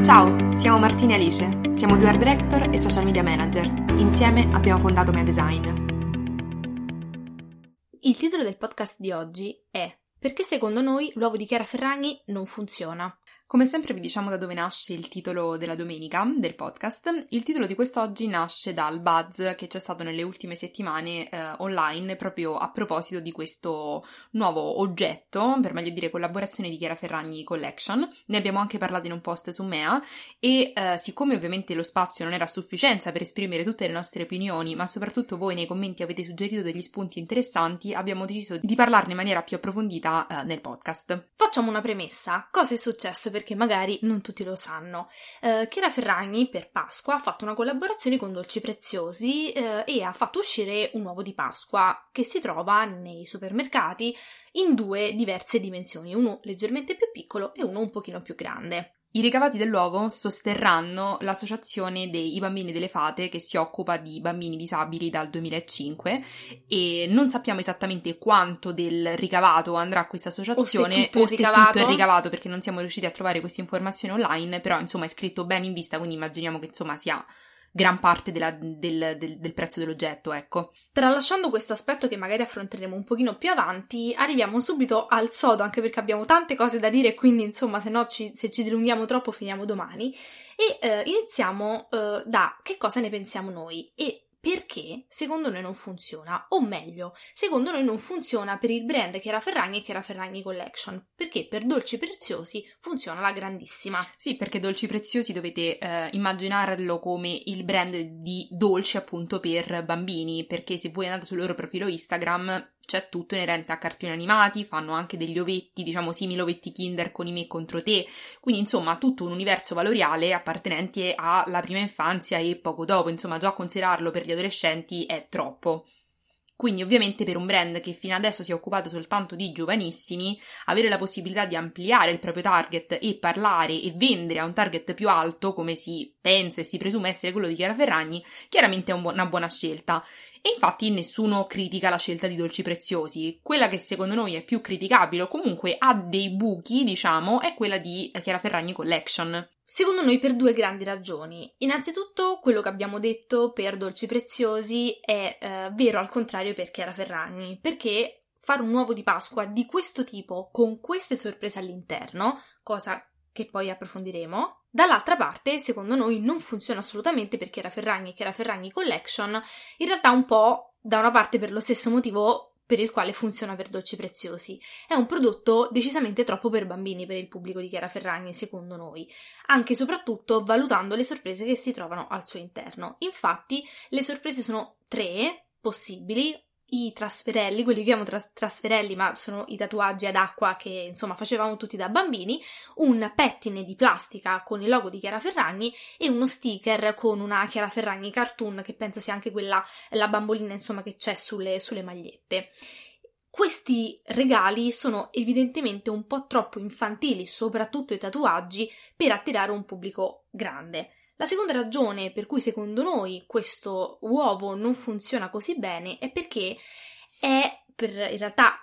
Ciao, siamo Martina e Alice, siamo due art director e social media manager. Insieme abbiamo fondato Mea Design. Il titolo del podcast di oggi è Perché secondo noi l'uovo di Chiara Ferragni non funziona? Come sempre vi diciamo da dove nasce il titolo della domenica del podcast. Il titolo di quest'oggi nasce dal buzz che c'è stato nelle ultime settimane eh, online proprio a proposito di questo nuovo oggetto, per meglio dire collaborazione di Chiara Ferragni Collection. Ne abbiamo anche parlato in un post su Mea e eh, siccome ovviamente lo spazio non era a sufficienza per esprimere tutte le nostre opinioni, ma soprattutto voi nei commenti avete suggerito degli spunti interessanti, abbiamo deciso di parlarne in maniera più approfondita eh, nel podcast. Facciamo una premessa. Cosa è successo per perché magari non tutti lo sanno. Eh, Chiara Ferragni per Pasqua ha fatto una collaborazione con Dolci Preziosi eh, e ha fatto uscire un uovo di Pasqua che si trova nei supermercati in due diverse dimensioni, uno leggermente più piccolo e uno un pochino più grande. I ricavati dell'uovo sosterranno l'associazione dei bambini delle fate che si occupa di bambini disabili dal 2005 e non sappiamo esattamente quanto del ricavato andrà a questa associazione o se tutto, o tutto è ricavato. perché non siamo riusciti a trovare queste informazioni online, però insomma è scritto bene in vista, quindi immaginiamo che insomma sia gran parte della, del, del, del, prezzo dell'oggetto, ecco. Tralasciando questo aspetto che magari affronteremo un pochino più avanti, arriviamo subito al sodo, anche perché abbiamo tante cose da dire, quindi insomma se no ci, se ci dilunghiamo troppo finiamo domani. E eh, iniziamo eh, da che cosa ne pensiamo noi e perché secondo noi non funziona, o meglio, secondo noi non funziona per il brand Chiara Ferragni e Chiara Ferragni Collection, perché per Dolci Preziosi funziona la grandissima. Sì, perché Dolci Preziosi dovete eh, immaginarlo come il brand di dolci appunto per bambini, perché se voi andate sul loro profilo Instagram c'è tutto inerente a cartoni animati, fanno anche degli ovetti, diciamo simili ovetti Kinder con i me contro te, quindi insomma tutto un universo valoriale appartenente alla prima infanzia e poco dopo, insomma già considerarlo per gli adolescenti è troppo. Quindi ovviamente per un brand che fino adesso si è occupato soltanto di giovanissimi, avere la possibilità di ampliare il proprio target e parlare e vendere a un target più alto, come si pensa e si presume essere quello di Chiara Ferragni, chiaramente è una buona scelta. E infatti nessuno critica la scelta di dolci preziosi. Quella che secondo noi è più criticabile o comunque ha dei buchi, diciamo, è quella di Chiara Ferragni Collection. Secondo noi per due grandi ragioni. Innanzitutto quello che abbiamo detto per dolci preziosi è eh, vero al contrario per Chiara Ferragni, perché fare un uovo di Pasqua di questo tipo con queste sorprese all'interno, cosa che poi approfondiremo. Dall'altra parte, secondo noi, non funziona assolutamente perché era Ferragni che era Ferragni Collection, in realtà un po' da una parte per lo stesso motivo per il quale funziona per dolci preziosi. È un prodotto decisamente troppo per bambini per il pubblico di Chiara Ferragni, secondo noi, anche e soprattutto valutando le sorprese che si trovano al suo interno. Infatti, le sorprese sono tre possibili, i trasferelli, quelli che chiamo tras- trasferelli, ma sono i tatuaggi ad acqua che insomma facevamo tutti da bambini, un pettine di plastica con il logo di Chiara Ferragni e uno sticker con una Chiara Ferragni cartoon che penso sia anche quella, la bambolina insomma che c'è sulle, sulle magliette. Questi regali sono evidentemente un po' troppo infantili, soprattutto i tatuaggi, per attirare un pubblico grande. La seconda ragione per cui secondo noi questo uovo non funziona così bene è perché è per in realtà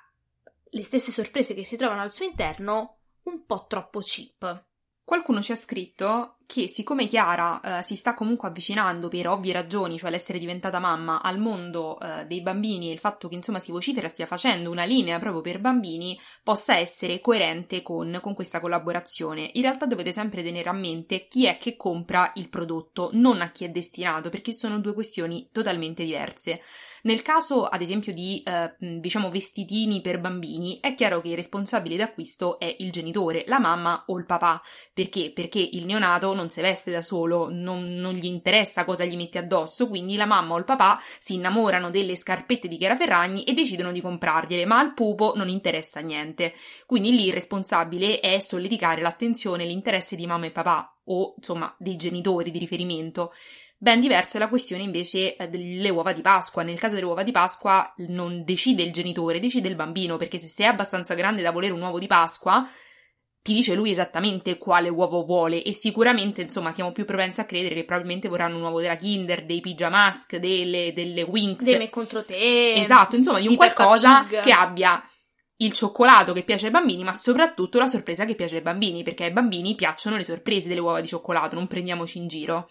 le stesse sorprese che si trovano al suo interno un po' troppo cheap. Qualcuno ci ha scritto che siccome Chiara eh, si sta comunque avvicinando per ovvie ragioni, cioè l'essere diventata mamma, al mondo eh, dei bambini e il fatto che insomma si vocifera stia facendo una linea proprio per bambini, possa essere coerente con, con questa collaborazione. In realtà dovete sempre tenere a mente chi è che compra il prodotto, non a chi è destinato, perché sono due questioni totalmente diverse. Nel caso, ad esempio, di eh, diciamo vestitini per bambini, è chiaro che il responsabile d'acquisto è il genitore, la mamma o il papà. Perché? Perché il neonato non si veste da solo, non, non gli interessa cosa gli mette addosso, quindi la mamma o il papà si innamorano delle scarpette di Chiara Ferragni e decidono di comprargliele, ma al pupo non interessa niente. Quindi lì il responsabile è solleticare l'attenzione e l'interesse di mamma e papà o insomma dei genitori di riferimento. Ben diversa è la questione invece eh, delle uova di Pasqua. Nel caso delle uova di Pasqua non decide il genitore, decide il bambino, perché se sei abbastanza grande da volere un uovo di Pasqua, ti dice lui esattamente quale uovo vuole e sicuramente, insomma, siamo più propensi a credere che probabilmente vorranno un uovo della Kinder, dei Pijamask, delle, delle Winx. Dei me contro te. Esatto, insomma, di un qualcosa che abbia il cioccolato che piace ai bambini, ma soprattutto la sorpresa che piace ai bambini, perché ai bambini piacciono le sorprese delle uova di cioccolato, non prendiamoci in giro.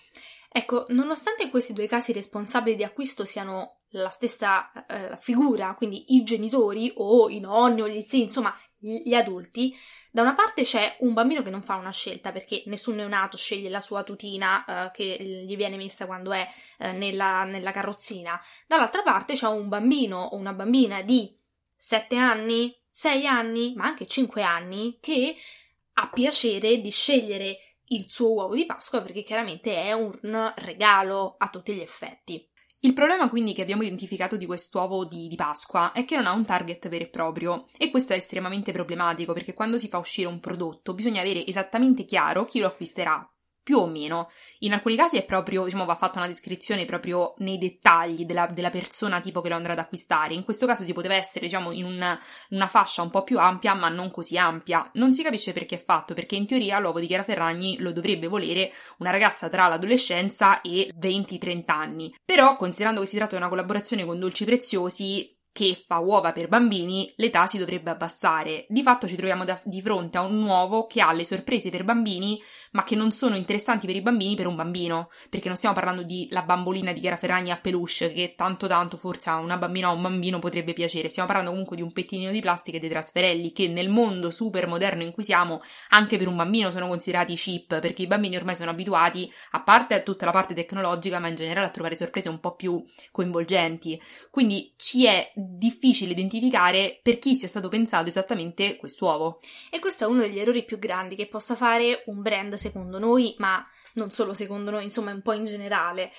Ecco, nonostante in questi due casi i responsabili di acquisto siano la stessa eh, figura, quindi i genitori o i nonni o gli zii, insomma gli adulti, da una parte c'è un bambino che non fa una scelta perché nessun neonato sceglie la sua tutina eh, che gli viene messa quando è eh, nella, nella carrozzina, dall'altra parte c'è un bambino o una bambina di 7 anni, 6 anni, ma anche 5 anni che ha piacere di scegliere il suo uovo di Pasqua perché chiaramente è un regalo a tutti gli effetti. Il problema quindi che abbiamo identificato di quest'uovo di, di, Pasqua è che non ha un target vero e proprio e questo è estremamente problematico perché quando si fa uscire un prodotto bisogna avere esattamente chiaro chi lo acquisterà più o meno. In alcuni casi è proprio, diciamo, va fatta una descrizione proprio nei dettagli della, della persona tipo che lo andrà ad acquistare. In questo caso si poteva essere, diciamo, in una, una, fascia un po' più ampia, ma non così ampia. Non si capisce perché è fatto, perché in teoria l'uovo di Chiara Ferragni lo dovrebbe volere una ragazza tra l'adolescenza e 20-30 anni. Però, considerando che si tratta di una collaborazione con Dolci Preziosi, che fa uova per bambini, l'età si dovrebbe abbassare. Di fatto ci troviamo da, di fronte a un uovo che ha le sorprese per bambini, ma che non sono interessanti per i bambini per un bambino, perché non stiamo parlando di la bambolina di Chiara Ferragni a peluche, che tanto tanto forse a una bambina o un bambino potrebbe piacere. Stiamo parlando comunque di un pettinino di plastica e dei trasferelli, che nel mondo super moderno in cui siamo, anche per un bambino sono considerati cheap, perché i bambini ormai sono abituati, a parte a tutta la parte tecnologica, ma in generale a trovare sorprese un po' più coinvolgenti. Quindi ci è difficile identificare per chi sia stato pensato esattamente quest'uovo. E questo è uno degli errori più grandi che possa fare un brand secondo noi, ma non solo secondo noi, insomma un po' in generale.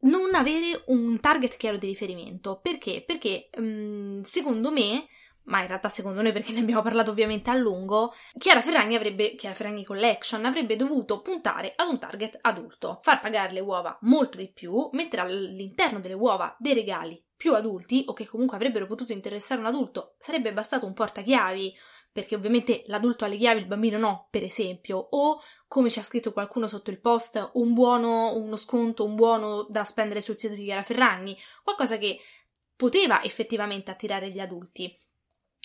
Non avere un target chiaro di riferimento. Perché? Perché um, secondo me ma in realtà secondo noi perché ne abbiamo parlato ovviamente a lungo, Chiara Ferragni avrebbe, Chiara Ferragni Collection avrebbe dovuto puntare ad un target adulto, far pagare le uova molto di più, mettere all'interno delle uova dei regali più adulti o che comunque avrebbero potuto interessare un adulto, sarebbe bastato un portachiavi, perché ovviamente l'adulto ha le chiavi, il bambino no, per esempio, o come ci ha scritto qualcuno sotto il post, un buono, uno sconto, un buono da spendere sul sito di Chiara Ferragni, qualcosa che poteva effettivamente attirare gli adulti.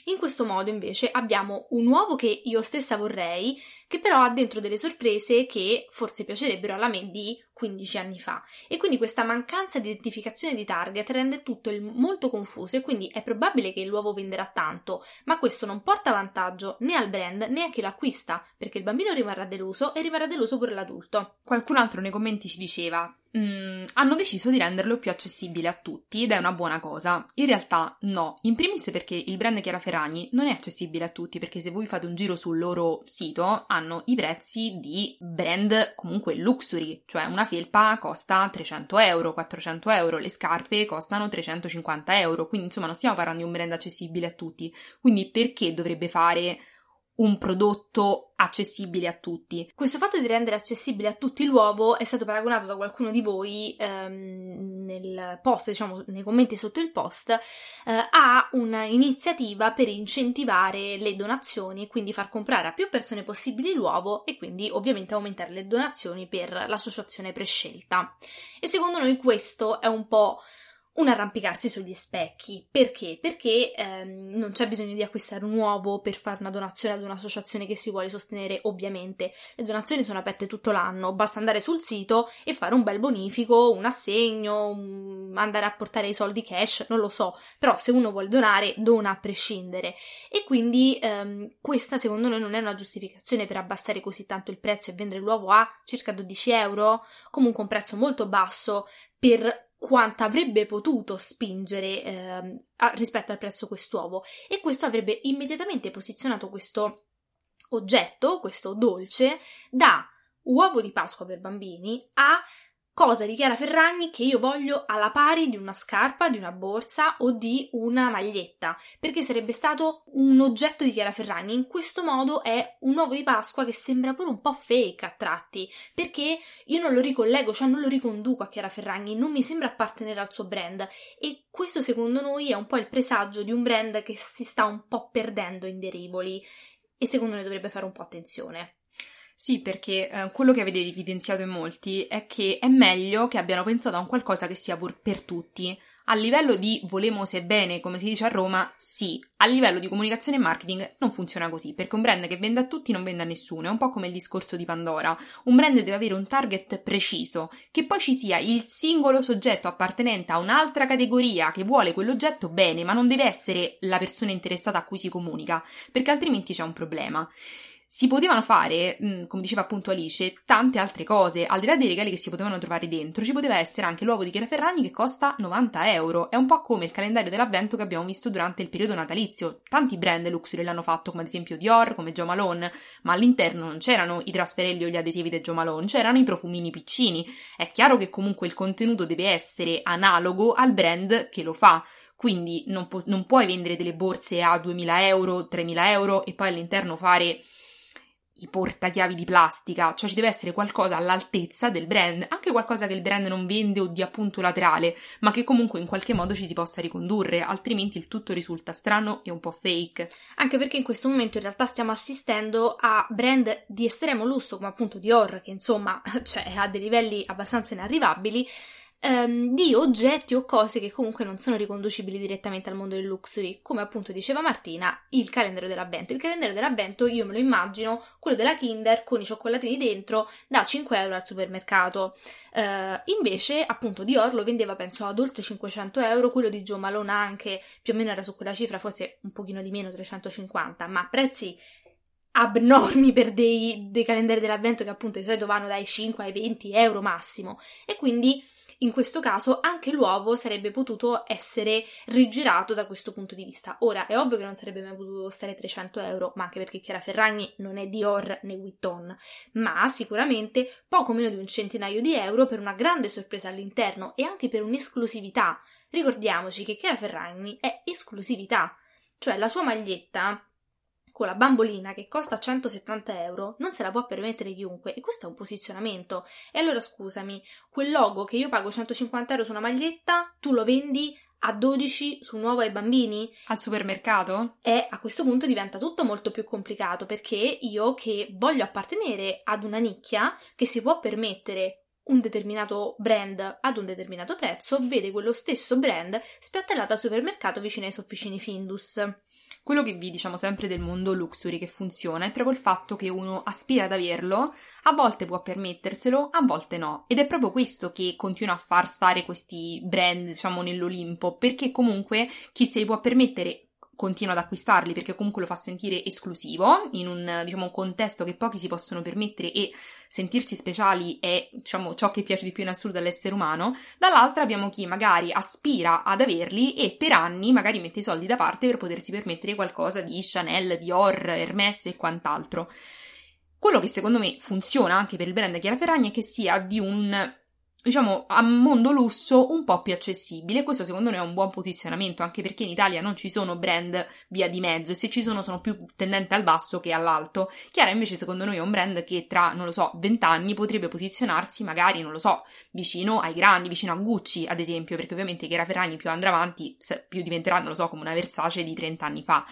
In questo modo invece abbiamo un uovo che io stessa vorrei, che però ha dentro delle sorprese che forse piacerebbero alla me di 15 anni fa. E quindi questa mancanza di identificazione di target rende tutto molto confuso e quindi è probabile che l'uovo venderà tanto, ma questo non porta vantaggio né al brand né a chi lo acquista, perché il bambino rimarrà deluso e rimarrà deluso pure l'adulto. Qualcun altro nei commenti ci diceva Mm, hanno deciso di renderlo più accessibile a tutti ed è una buona cosa. In realtà no, in primis perché il brand Chiara Ferragni non è accessibile a tutti perché se voi fate un giro sul loro sito hanno i prezzi di brand comunque luxury, cioè una felpa costa 300 euro, 400 euro, le scarpe costano 350 euro, quindi insomma non stiamo parlando di un brand accessibile a tutti. Quindi perché dovrebbe fare un prodotto accessibile a tutti. Questo fatto di rendere accessibile a tutti l'uovo è stato paragonato da qualcuno di voi ehm, nel post, diciamo nei commenti sotto il post, eh, a un'iniziativa per incentivare le donazioni, quindi far comprare a più persone possibili l'uovo e quindi ovviamente aumentare le donazioni per l'associazione prescelta. E secondo noi questo è un po' un arrampicarsi sugli specchi. Perché? Perché ehm, non c'è bisogno di acquistare un uovo per fare una donazione ad un'associazione che si vuole sostenere, ovviamente. Le donazioni sono aperte tutto l'anno, basta andare sul sito e fare un bel bonifico, un assegno, andare a portare i soldi cash, non lo so, però se uno vuole donare, dona a prescindere. E quindi ehm, questa secondo noi non è una giustificazione per abbassare così tanto il prezzo e vendere l'uovo a circa 12 euro, comunque un prezzo molto basso per quanto avrebbe potuto spingere eh, rispetto al prezzo quest'uovo. E questo avrebbe immediatamente posizionato questo oggetto, questo dolce, da uovo di Pasqua per bambini a cosa di Chiara Ferragni che io voglio alla pari di una scarpa, di una borsa o di una maglietta, perché sarebbe stato un oggetto di Chiara Ferragni. In questo modo è un uovo di Pasqua che sembra pure un po' fake a tratti, perché io non lo ricollego, cioè non lo riconduco a Chiara Ferragni, non mi sembra appartenere al suo brand e questo secondo noi è un po' il presagio di un brand che si sta un po' perdendo in dei rivoli e secondo noi dovrebbe fare un po' attenzione. Sì, perché eh, quello che avete evidenziato in molti è che è meglio che abbiano pensato a un qualcosa che sia pur per tutti. A livello di volemo e bene, come si dice a Roma, sì. A livello di comunicazione e marketing non funziona così, perché un brand che vende a tutti non vende a nessuno, è un po' come il discorso di Pandora. Un brand deve avere un target preciso, che poi ci sia il singolo soggetto appartenente a un'altra categoria che vuole quell'oggetto bene, ma non deve essere la persona interessata a cui si comunica, perché altrimenti c'è un problema si potevano fare, mm, come diceva appunto Alice, tante altre cose. Al di là dei regali che si potevano trovare dentro, ci poteva essere anche l'uovo di Chiara Ferragni che costa 90 euro. È un po' come il calendario dell'avvento che abbiamo visto durante il periodo natalizio. Tanti brand luxury l'hanno fatto, come ad esempio Dior, come Joe Malone, ma all'interno non c'erano i trasferelli o gli adesivi di Joe Malone, c'erano i profumini piccini. È chiaro che comunque il contenuto deve essere analogo al brand che lo fa. Quindi non, pu- non puoi vendere delle borse a 2000 euro, 3000 euro e poi all'interno fare i portachiavi di plastica, cioè ci deve essere qualcosa all'altezza del brand, anche qualcosa che il brand non vende o di appunto laterale, ma che comunque in qualche modo ci si possa ricondurre, altrimenti il tutto risulta strano e un po' fake. Anche perché in questo momento in realtà stiamo assistendo a brand di estremo lusso, come appunto Dior, che insomma cioè, ha dei livelli abbastanza inarrivabili, ehm, di oggetti o cose che comunque non sono riconducibili direttamente al mondo del luxury, come appunto diceva Martina, il calendario dell'avvento. Il calendario dell'avvento io me lo immagino quello della Kinder con i cioccolatini dentro da 5 euro al supermercato. Uh, invece, appunto, Dior lo vendeva penso ad oltre 500 euro, quello di Joe Malone anche più o meno era su quella cifra, forse un pochino di meno, 350, ma prezzi abnormi per dei, dei calendari dell'avvento che appunto di solito vanno dai 5 ai 20 euro massimo e quindi in questo caso anche l'uovo sarebbe potuto essere rigirato da questo punto di vista. Ora è ovvio che non sarebbe mai potuto costare 300 euro, ma anche perché Chiara Ferragni non è Dior né Vuitton, ma sicuramente poco meno di un centinaio di euro per una grande sorpresa all'interno e anche per un'esclusività. Ricordiamoci che Chiara Ferragni è esclusività, cioè la sua maglietta con la bambolina che costa 170 euro non se la può permettere chiunque e questo è un posizionamento. E allora scusami, quel logo che io pago 150 euro su una maglietta, tu lo vendi a 12 su nuovo ai bambini? Al supermercato? E a questo punto diventa tutto molto più complicato perché io che voglio appartenere ad una nicchia che si può permettere un determinato brand ad un determinato prezzo, vede quello stesso brand spiattellato al supermercato vicino ai sofficini Findus. Quello che vi diciamo sempre del mondo luxury che funziona è proprio il fatto che uno aspira ad averlo, a volte può permetterselo, a volte no. Ed è proprio questo che continua a far stare questi brand, diciamo, nell'Olimpo, perché comunque chi se li può permettere continua ad acquistarli perché comunque lo fa sentire esclusivo in un, diciamo, contesto che pochi si possono permettere e sentirsi speciali è diciamo, ciò che piace di più in assoluto all'essere umano. Dall'altra abbiamo chi magari aspira ad averli e per anni magari mette i soldi da parte per potersi permettere qualcosa di Chanel, Dior, Hermès e quant'altro. Quello che secondo me funziona anche per il brand Chiara Ferragni è che sia di un diciamo, a mondo lusso un po' più accessibile. Questo secondo noi è un buon posizionamento, anche perché in Italia non ci sono brand via di mezzo e se ci sono sono più tendenti al basso che all'alto. Chiara invece secondo noi è un brand che tra, non lo so, 20 anni potrebbe posizionarsi magari, non lo so, vicino ai grandi, vicino a Gucci ad esempio, perché ovviamente Chiara Ferragni più andrà avanti, più diventerà, non lo so, come una Versace di 30 anni fa.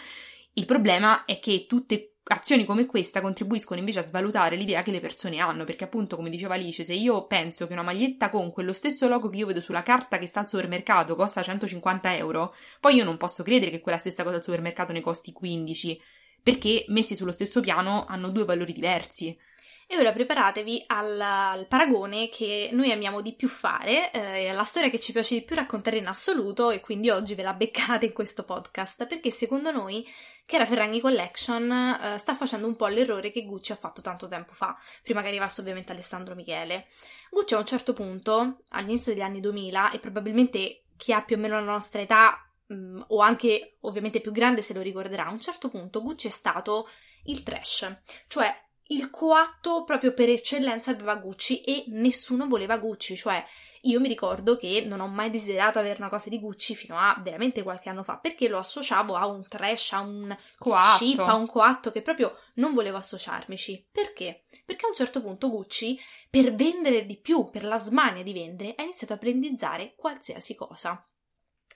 Il problema è che tutte azioni come questa contribuiscono invece a svalutare l'idea che le persone hanno, perché appunto, come diceva Alice, se io penso che una maglietta con quello stesso logo che io vedo sulla carta che sta al supermercato costa 150 euro, poi io non posso credere che quella stessa cosa al supermercato ne costi 15, perché messi sullo stesso piano hanno due valori diversi. E ora preparatevi al, al, paragone che noi amiamo di più fare, eh, alla storia che ci piace di più raccontare in assoluto e quindi oggi ve la beccate in questo podcast, perché secondo noi Chiara Ferragni Collection eh, sta facendo un po' l'errore che Gucci ha fatto tanto tempo fa, prima che arrivasse ovviamente Alessandro Michele. Gucci a un certo punto, all'inizio degli anni 2000, e probabilmente chi ha più o meno la nostra età mm, o anche ovviamente più grande se lo ricorderà, a un certo punto Gucci è stato il trash, cioè il coatto proprio per eccellenza aveva Gucci e nessuno voleva Gucci, cioè io mi ricordo che non ho mai desiderato avere una cosa di Gucci fino a veramente qualche anno fa, perché lo associavo a un trash, a un coatto. chip, a un coatto che proprio non volevo associarmici. Perché? Perché a un certo punto Gucci, per vendere di più, per la smania di vendere, ha iniziato a brandizzare qualsiasi cosa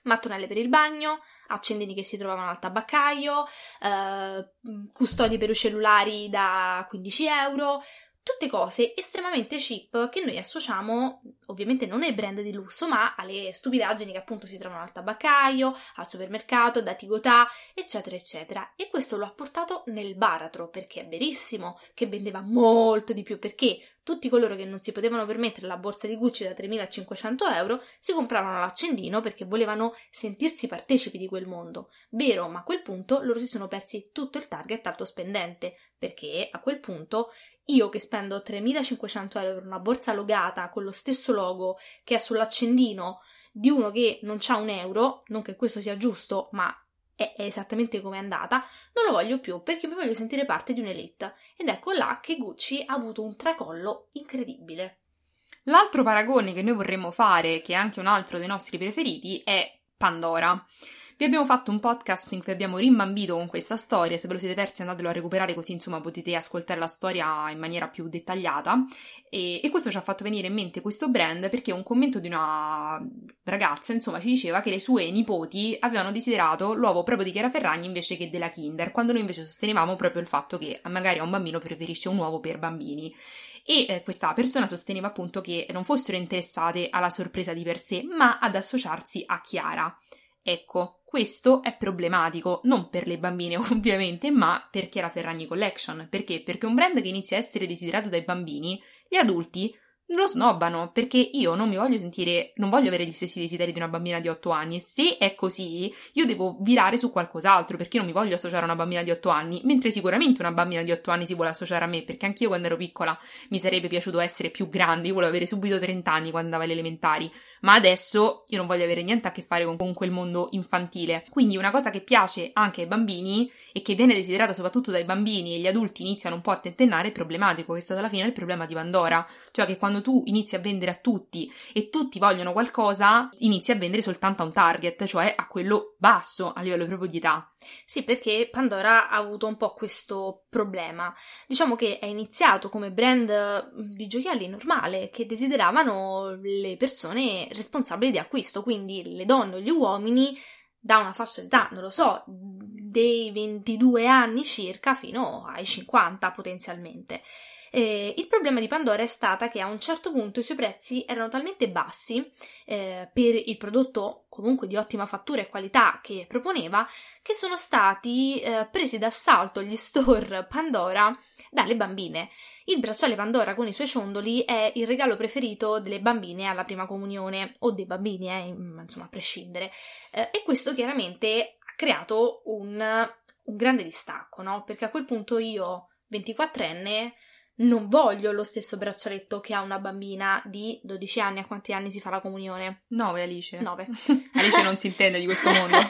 mattonelle per il bagno, accendini che si trovavano al tabaccaio, eh, custodi per i cellulari da 15 euro, tutte cose estremamente cheap che noi associamo ovviamente non ai brand di lusso, ma alle stupidaggini che appunto si trovano al tabaccaio, al supermercato, da Tigotà, eccetera, eccetera. E questo lo ha portato nel baratro, perché è verissimo che vendeva molto di più, perché tutti coloro che non si potevano permettere la borsa di Gucci da 3.500 euro si compravano l'accendino perché volevano sentirsi partecipi di quel mondo. Vero, ma a quel punto loro si sono persi tutto il target alto spendente, perché a quel punto io che spendo 3.500 euro per una borsa logata con lo stesso logo che è sull'accendino di uno che non ha un euro, non che questo sia giusto, ma è, esattamente come è andata, non lo voglio più perché mi voglio sentire parte di un'elite. Ed ecco là che Gucci ha avuto un tracollo incredibile. L'altro paragone che noi vorremmo fare, che è anche un altro dei nostri preferiti, è Pandora. Vi abbiamo fatto un podcast in cui abbiamo rimbambito con questa storia, se ve lo siete persi andatelo a recuperare così insomma potete ascoltare la storia in maniera più dettagliata e, e questo ci ha fatto venire in mente questo brand perché un commento di una ragazza insomma ci diceva che le sue nipoti avevano desiderato l'uovo proprio di Chiara Ferragni invece che della Kinder, quando noi invece sostenevamo proprio il fatto che magari un bambino preferisce un uovo per bambini e eh, questa persona sosteneva appunto che non fossero interessate alla sorpresa di per sé, ma ad associarsi a Chiara. Ecco, questo è problematico, non per le bambine ovviamente, ma per Chiara Ferragni Collection. Perché? Perché un brand che inizia a essere desiderato dai bambini, gli adulti lo snobbano perché io non mi voglio sentire, non voglio avere gli stessi desideri di una bambina di 8 anni e se è così io devo virare su qualcos'altro perché non mi voglio associare a una bambina di 8 anni, mentre sicuramente una bambina di 8 anni si vuole associare a me perché anch'io quando ero piccola mi sarebbe piaciuto essere più grande, io volevo avere subito 30 anni quando andavo alle elementari, ma adesso io non voglio avere niente a che fare con, con quel mondo infantile. Quindi una cosa che piace anche ai bambini e che viene desiderata soprattutto dai bambini e gli adulti iniziano un po' a tentennare è problematico, che è stato alla fine il problema di Pandora, cioè che quando tu inizi a vendere a tutti e tutti vogliono qualcosa, inizi a vendere soltanto a un target, cioè a quello basso a livello proprio di età. Sì, perché Pandora ha avuto un po' questo problema. Diciamo che è iniziato come brand di gioielli normale che desideravano le persone responsabili di acquisto, quindi le donne o gli uomini da una fascia d'età, non lo so, dei 22 anni circa fino ai 50 potenzialmente. Eh, il problema di Pandora è stata che a un certo punto i suoi prezzi erano talmente bassi eh, per il prodotto comunque di ottima fattura e qualità che proponeva che sono stati eh, presi d'assalto gli store Pandora dalle bambine. Il bracciale Pandora con i suoi ciondoli è il regalo preferito delle bambine alla prima comunione, o dei bambini, eh, insomma, a prescindere. Eh, e questo chiaramente ha creato un, un grande distacco, no? Perché a quel punto io, 24enne, non voglio lo stesso braccialetto che ha una bambina di 12 anni. A quanti anni si fa la comunione? 9, Alice. 9. Alice non si intende di questo mondo.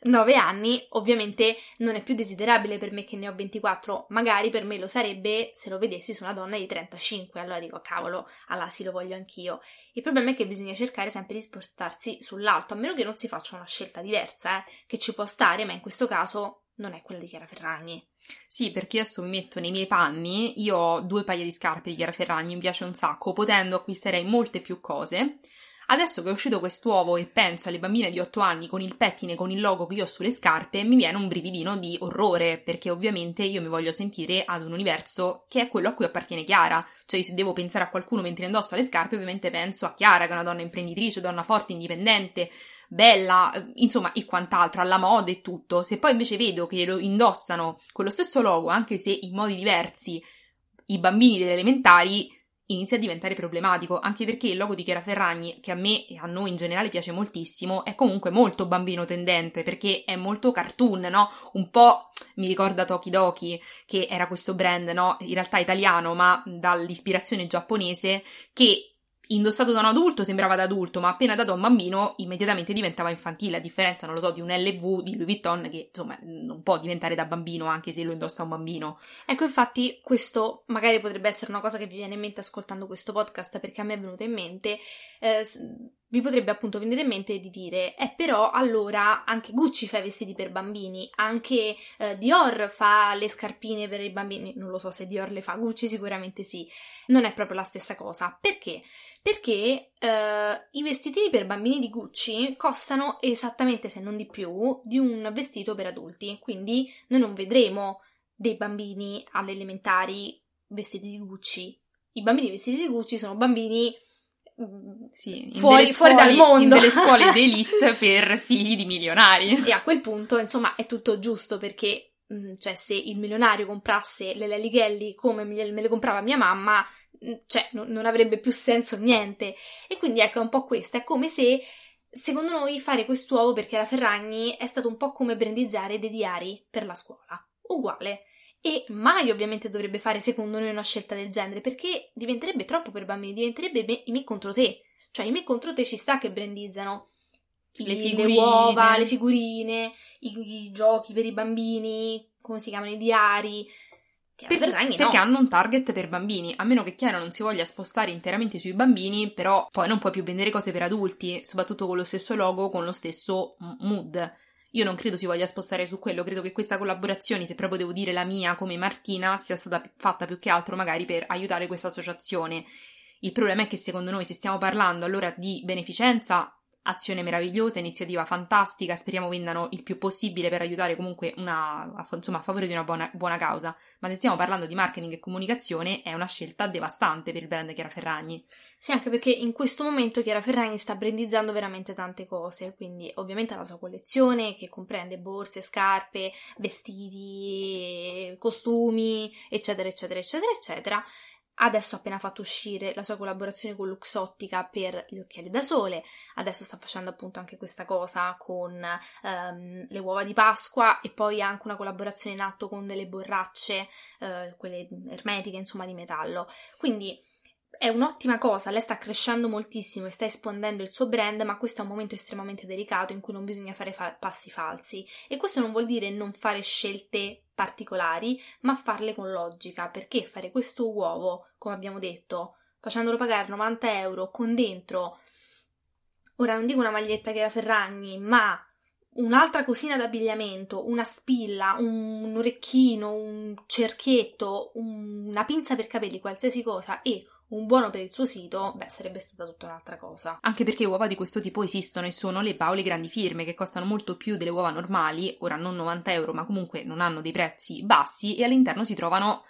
9 anni, ovviamente non è più desiderabile per me che ne ho 24, magari per me lo sarebbe se lo vedessi su una donna di 35, allora dico cavolo, allora sì lo voglio anch'io. Il problema è che bisogna cercare sempre di spostarsi sull'alto, a meno che non si faccia una scelta diversa, eh, che ci può stare, ma in questo caso non è quella di Chiara Ferragni. Sì, perché adesso mi metto nei miei panni, io ho due paia di scarpe di Chiara Ferragni, mi piace un sacco, potendo acquisterei molte più cose. Adesso che è uscito quest'uovo e penso alle bambine di 8 anni con il pettine, con il logo che io ho sulle scarpe, mi viene un brividino di orrore, perché ovviamente io mi voglio sentire ad un universo che è quello a cui appartiene Chiara. Cioè, se devo pensare a qualcuno mentre indosso le scarpe, ovviamente penso a Chiara, che è una donna imprenditrice, donna forte, indipendente, bella, insomma, e quant'altro, alla moda e tutto. Se poi invece vedo che lo indossano con lo stesso logo, anche se in modi diversi, i bambini delle elementari, inizia a diventare problematico, anche perché il logo di Chiara Ferragni, che a me e a noi in generale piace moltissimo, è comunque molto bambino tendente, perché è molto cartoon, no? Un po' mi ricorda Toki Doki, che era questo brand, no? In realtà italiano, ma dall'ispirazione giapponese, che indossato da un adulto sembrava da adulto, ma appena dato a un bambino immediatamente diventava infantile, a differenza, non lo so, di un LV di Louis Vuitton che insomma non può diventare da bambino anche se lo indossa un bambino. Ecco, infatti questo magari potrebbe essere una cosa che vi viene in mente ascoltando questo podcast perché a me è venuta in mente eh, vi potrebbe appunto venire in mente di dire, eh però allora anche Gucci fa i vestiti per bambini, anche eh, Dior fa le scarpine per i bambini, non lo so se Dior le fa, Gucci sicuramente sì, non è proprio la stessa cosa. Perché? Perché eh, i vestitini per bambini di Gucci costano esattamente, se non di più, di un vestito per adulti, quindi noi non vedremo dei bambini alle elementari vestiti di Gucci. I bambini vestiti di Gucci sono bambini sì, fuori, scuole, fuori, dal mondo. Delle scuole d'elite per figli di milionari. E a quel punto, insomma, è tutto giusto perché, mm, cioè, se il milionario comprasse le Lelighelli come me le comprava mia mamma, mm, cioè, non avrebbe più senso niente. E quindi, ecco, è un po' questo. È come se Secondo noi fare quest'uovo per Chiara Ferragni è stato un po' come brandizzare dei diari per la scuola. Uguale. E mai ovviamente dovrebbe fare secondo noi una scelta del genere perché diventerebbe troppo per bambini, diventerebbe me, i me contro te. Cioè i me contro te ci sta che brandizzano le, le uova, le figurine, i, i, giochi per i bambini, come si chiamano, i diari. Perché, perché no. hanno un target per bambini, a meno che Chiara non si voglia spostare interamente sui bambini, però poi non puoi più vendere cose per adulti, soprattutto con lo stesso logo, con lo stesso mood. Io non credo si voglia spostare su quello, credo che questa collaborazione, se proprio devo dire la mia come Martina, sia stata fatta più che altro magari per aiutare questa associazione. Il problema è che secondo noi se stiamo parlando allora di beneficenza, azione meravigliosa, iniziativa fantastica, speriamo vendano il più possibile per aiutare comunque una, insomma, a favore di una buona, buona, causa, ma se stiamo parlando di marketing e comunicazione è una scelta devastante per il brand Chiara Ferragni. Sì, anche perché in questo momento Chiara Ferragni sta brandizzando veramente tante cose, quindi ovviamente la sua collezione che comprende borse, scarpe, vestiti, costumi, eccetera, eccetera, eccetera, eccetera, Adesso ha appena fatto uscire la sua collaborazione con Luxottica per gli occhiali da sole, adesso sta facendo appunto anche questa cosa con um, le uova di Pasqua e poi anche una collaborazione in atto con delle borracce, uh, quelle ermetiche, insomma, di metallo. Quindi è un'ottima cosa, lei sta crescendo moltissimo e sta espandendo il suo brand, ma questo è un momento estremamente delicato in cui non bisogna fare fa- passi falsi. E questo non vuol dire non fare scelte particolari, ma farle con logica, perché fare questo uovo, come abbiamo detto, facendolo pagare 90 euro con dentro, ora non dico una maglietta che era Ferragni, ma un'altra cosina d'abbigliamento, una spilla, un orecchino, un cerchietto, un... una pinza per capelli, qualsiasi cosa e un buono per il suo sito, beh, sarebbe stata tutta un'altra cosa. Anche perché uova di questo tipo esistono e sono le Paoli grandi firme che costano molto più delle uova normali, ora non 90 euro, ma comunque non hanno dei prezzi bassi e all'interno si trovano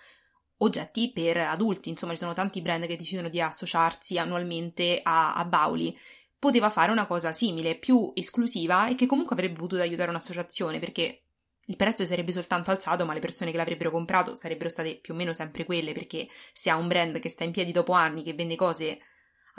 oggetti per adulti, insomma ci sono tanti brand che decidono di associarsi annualmente a, a Bauli. Poteva fare una cosa simile, più esclusiva e che comunque avrebbe potuto aiutare un'associazione perché il prezzo sarebbe soltanto alzato, ma le persone che l'avrebbero comprato sarebbero state più o meno sempre quelle, perché se ha un brand che sta in piedi dopo anni, che vende cose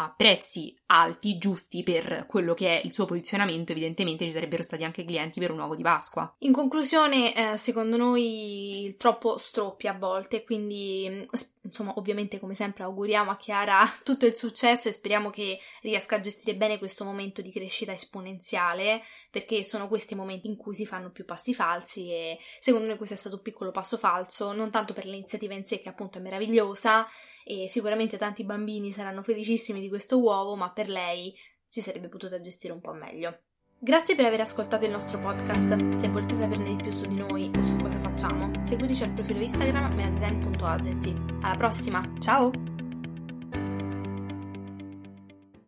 a prezzi alti, giusti per quello che è il suo posizionamento, evidentemente ci sarebbero stati anche clienti per un uovo di Pasqua. In conclusione, eh, secondo noi troppo stroppi a volte, quindi mm, insomma, ovviamente come sempre auguriamo a Chiara tutto il successo e speriamo che riesca a gestire bene questo momento di crescita esponenziale, perché sono questi momenti in cui si fanno più passi falsi e secondo noi questo è stato un piccolo passo falso, non tanto per l'iniziativa in sé che appunto è meravigliosa, e sicuramente tanti bambini saranno felicissimi questo uovo, ma per lei si sarebbe potuta gestire un po' meglio. Grazie per aver ascoltato il nostro podcast. Se volete saperne di più su di noi o su cosa facciamo, seguiteci al profilo Instagram meazen.agency. Alla prossima, ciao!